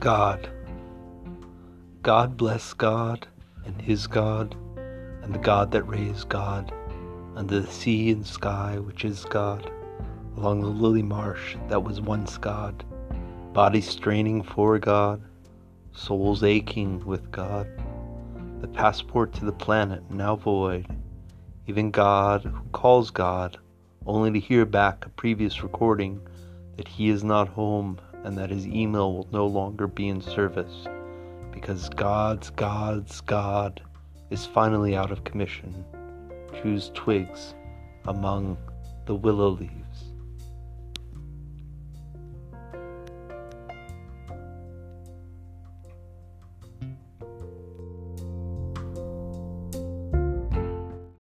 God. God bless God and his God, and the God that raised God, under the sea and sky which is God, along the lily marsh that was once God, bodies straining for God, souls aching with God, the passport to the planet now void, even God who calls God only to hear back a previous recording that he is not home and that his email will no longer be in service because God's God's God is finally out of commission. Choose twigs among the willow leaves.